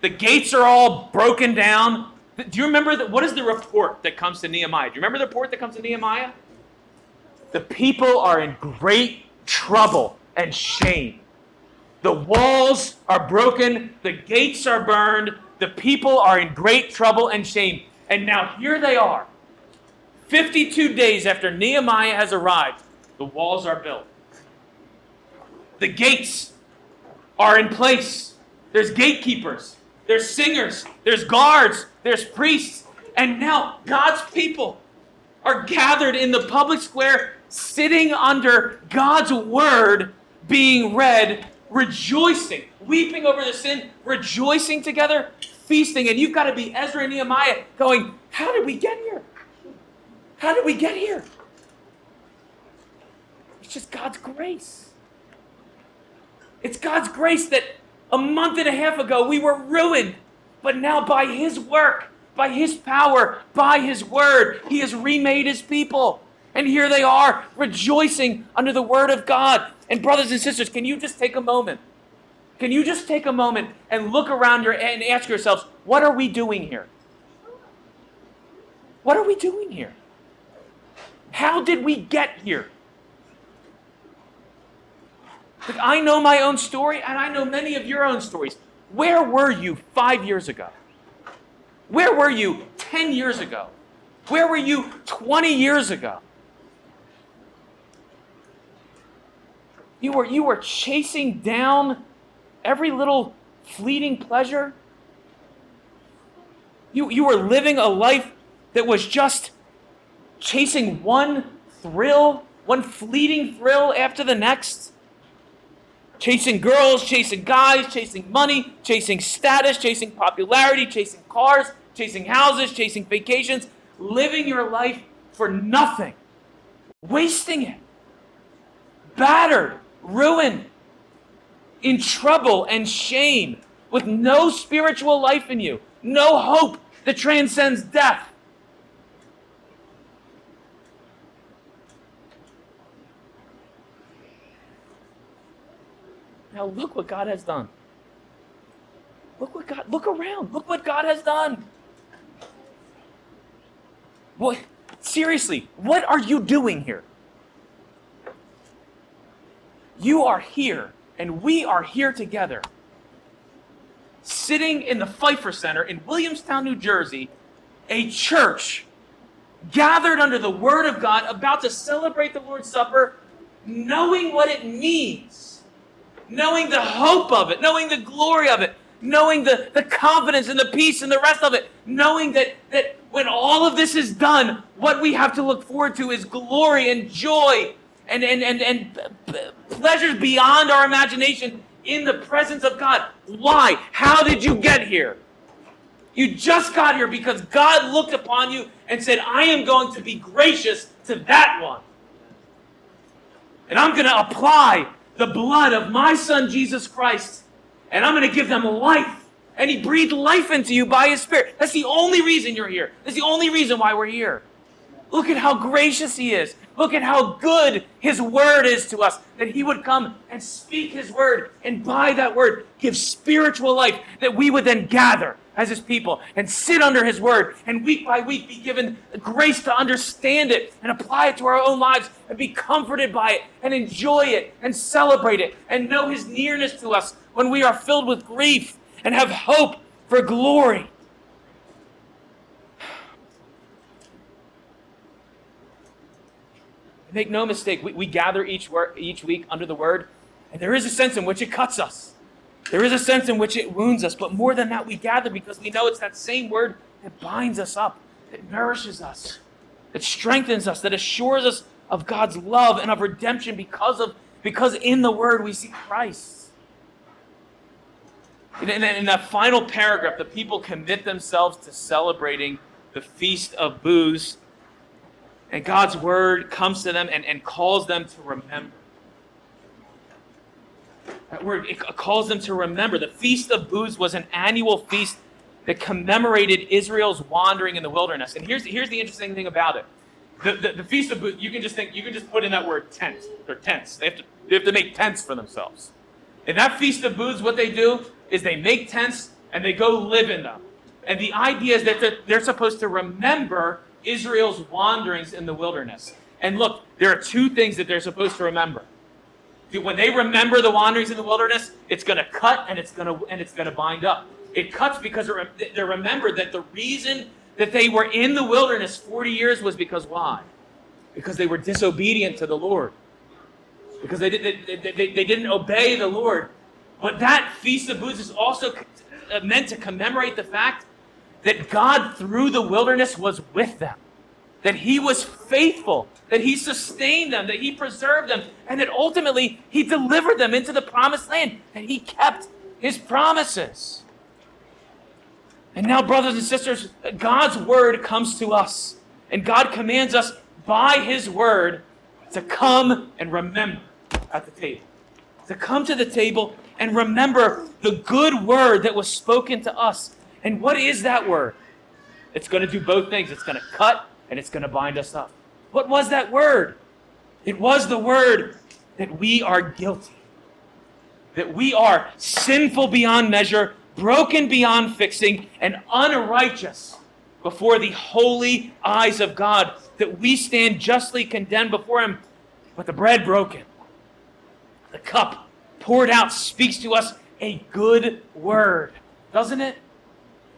The gates are all broken down. Do you remember? What is the report that comes to Nehemiah? Do you remember the report that comes to Nehemiah? The people are in great trouble and shame. The walls are broken, the gates are burned, the people are in great trouble and shame. And now here they are. 52 days after Nehemiah has arrived, the walls are built. The gates are in place. There's gatekeepers, there's singers, there's guards, there's priests. And now God's people are gathered in the public square sitting under God's word being read, rejoicing, weeping over the sin, rejoicing together, feasting. And you've got to be Ezra and Nehemiah going, How did we get here? How did we get here? It's just God's grace. It's God's grace that a month and a half ago we were ruined, but now by His work, by His power, by His word, He has remade His people. And here they are, rejoicing under the word of God. And, brothers and sisters, can you just take a moment? Can you just take a moment and look around your and ask yourselves, what are we doing here? What are we doing here? How did we get here? Like, I know my own story, and I know many of your own stories. Where were you five years ago? Where were you 10 years ago? Where were you 20 years ago? You were, you were chasing down every little fleeting pleasure. You, you were living a life that was just chasing one thrill, one fleeting thrill after the next. Chasing girls, chasing guys, chasing money, chasing status, chasing popularity, chasing cars, chasing houses, chasing vacations, living your life for nothing, wasting it, battered, ruined, in trouble and shame, with no spiritual life in you, no hope that transcends death. Now look what God has done. Look what God look around. Look what God has done. What seriously, what are you doing here? You are here, and we are here together. Sitting in the Pfeiffer Center in Williamstown, New Jersey, a church gathered under the Word of God, about to celebrate the Lord's Supper, knowing what it means, knowing the hope of it, knowing the glory of it, knowing the, the confidence and the peace and the rest of it, knowing that, that when all of this is done, what we have to look forward to is glory and joy and, and, and, and pleasures beyond our imagination in the presence of God. Why? How did you get here? You just got here because God looked upon you and said, I am going to be gracious to that one. And I'm going to apply the blood of my son Jesus Christ, and I'm going to give them life. And he breathed life into you by his spirit. That's the only reason you're here. That's the only reason why we're here. Look at how gracious he is. Look at how good his word is to us. That he would come and speak his word, and by that word, give spiritual life that we would then gather as his people and sit under his word and week by week be given grace to understand it and apply it to our own lives and be comforted by it and enjoy it and celebrate it and know his nearness to us when we are filled with grief and have hope for glory. Make no mistake, we, we gather each, wor- each week under the word, and there is a sense in which it cuts us. There is a sense in which it wounds us, but more than that, we gather because we know it's that same word that binds us up, that nourishes us, that strengthens us, that assures us of God's love and of redemption because of because in the word we see Christ. In, in, in that final paragraph, the people commit themselves to celebrating the feast of booths and God's word comes to them and, and calls them to remember. Uh, that word it calls them to remember. The Feast of Booths was an annual feast that commemorated Israel's wandering in the wilderness. And here's, here's the interesting thing about it. The, the, the Feast of Booths, you can just think, you can just put in that word tent. They're tents. They have to, they have to make tents for themselves. In that Feast of Booths, what they do is they make tents and they go live in them. And the idea is that they're, they're supposed to remember Israel's wanderings in the wilderness. And look, there are two things that they're supposed to remember. When they remember the wanderings in the wilderness, it's going to cut and it's going to and it's going to bind up. It cuts because they remember that the reason that they were in the wilderness 40 years was because why? Because they were disobedient to the Lord. Because they, did, they, they, they didn't obey the Lord. But that Feast of Booths is also uh, meant to commemorate the fact that God, through the wilderness, was with them, that He was faithful, that He sustained them, that He preserved them, and that ultimately He delivered them into the promised land, and He kept His promises. And now, brothers and sisters, God's word comes to us, and God commands us by His word to come and remember at the table. To come to the table and remember the good word that was spoken to us. And what is that word? It's going to do both things it's going to cut and it's going to bind us up. What was that word? It was the word that we are guilty, that we are sinful beyond measure, broken beyond fixing, and unrighteous before the holy eyes of God, that we stand justly condemned before Him, but the bread broken, the cup poured out speaks to us a good word, doesn't it?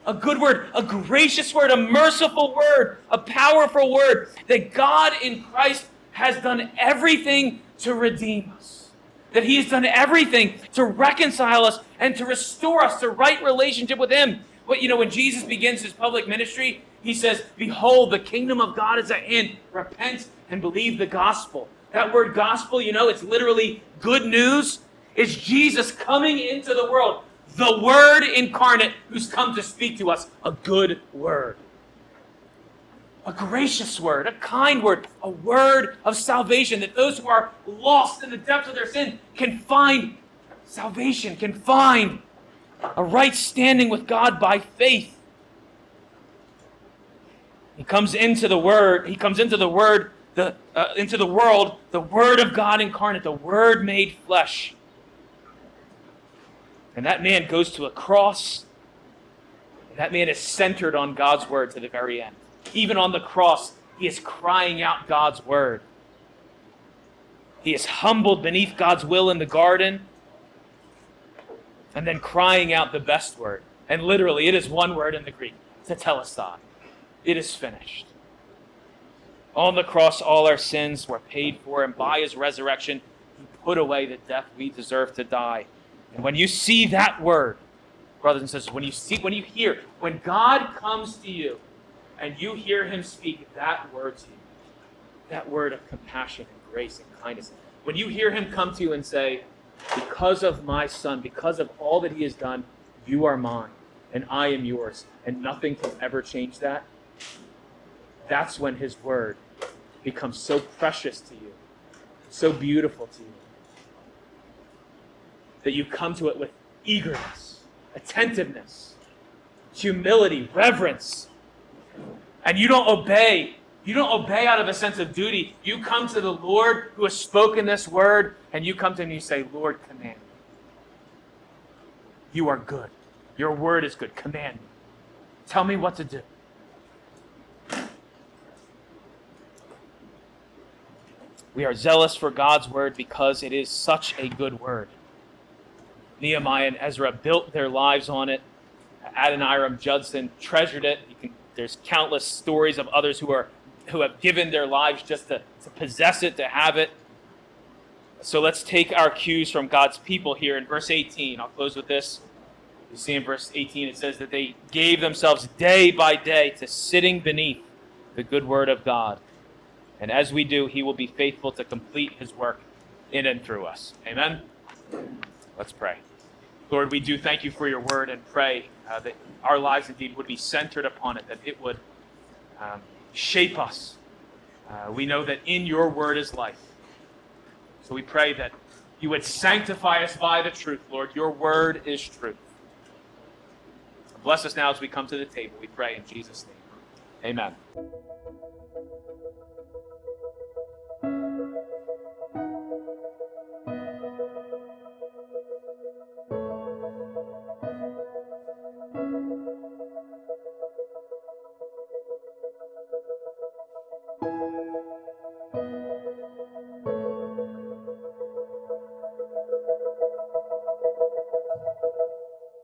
A good word, a gracious word, a merciful word, a powerful word that God in Christ has done everything to redeem us. That He has done everything to reconcile us and to restore us to right relationship with Him. But you know, when Jesus begins His public ministry, He says, Behold, the kingdom of God is at hand. Repent and believe the gospel. That word gospel, you know, it's literally good news. It's Jesus coming into the world, the Word incarnate who's come to speak to us a good word. A gracious word, a kind word, a word of salvation that those who are lost in the depths of their sin can find salvation, can find a right standing with God by faith. He comes into the word, he comes into the word, the uh, into the world, the word of God incarnate, the word made flesh. And that man goes to a cross. And that man is centered on God's word to the very end. Even on the cross, he is crying out God's word. He is humbled beneath God's will in the garden and then crying out the best word. And literally, it is one word in the Greek. It is finished. On the cross, all our sins were paid for, and by his resurrection, he put away the death we deserve to die. And when you see that word, brothers and sisters, when you see, when you hear, when God comes to you and you hear him speak that word to you, that word of compassion and grace and kindness, when you hear him come to you and say, Because of my son, because of all that he has done, you are mine and I am yours, and nothing can ever change that, that's when his word becomes so precious to you, so beautiful to you that you come to it with eagerness, attentiveness, humility, reverence. And you don't obey. You don't obey out of a sense of duty. You come to the Lord who has spoken this word, and you come to him and you say, Lord, command me. You are good. Your word is good. Command me. Tell me what to do. We are zealous for God's word because it is such a good word. Nehemiah and Ezra built their lives on it. Adoniram Judson treasured it. Can, there's countless stories of others who are who have given their lives just to, to possess it, to have it. So let's take our cues from God's people here in verse 18. I'll close with this. You see in verse 18, it says that they gave themselves day by day to sitting beneath the good word of God. And as we do, he will be faithful to complete his work in and through us. Amen. Let's pray. Lord, we do thank you for your word and pray uh, that our lives indeed would be centered upon it, that it would um, shape us. Uh, we know that in your word is life. So we pray that you would sanctify us by the truth, Lord. Your word is truth. Bless us now as we come to the table. We pray in Jesus' name. Amen.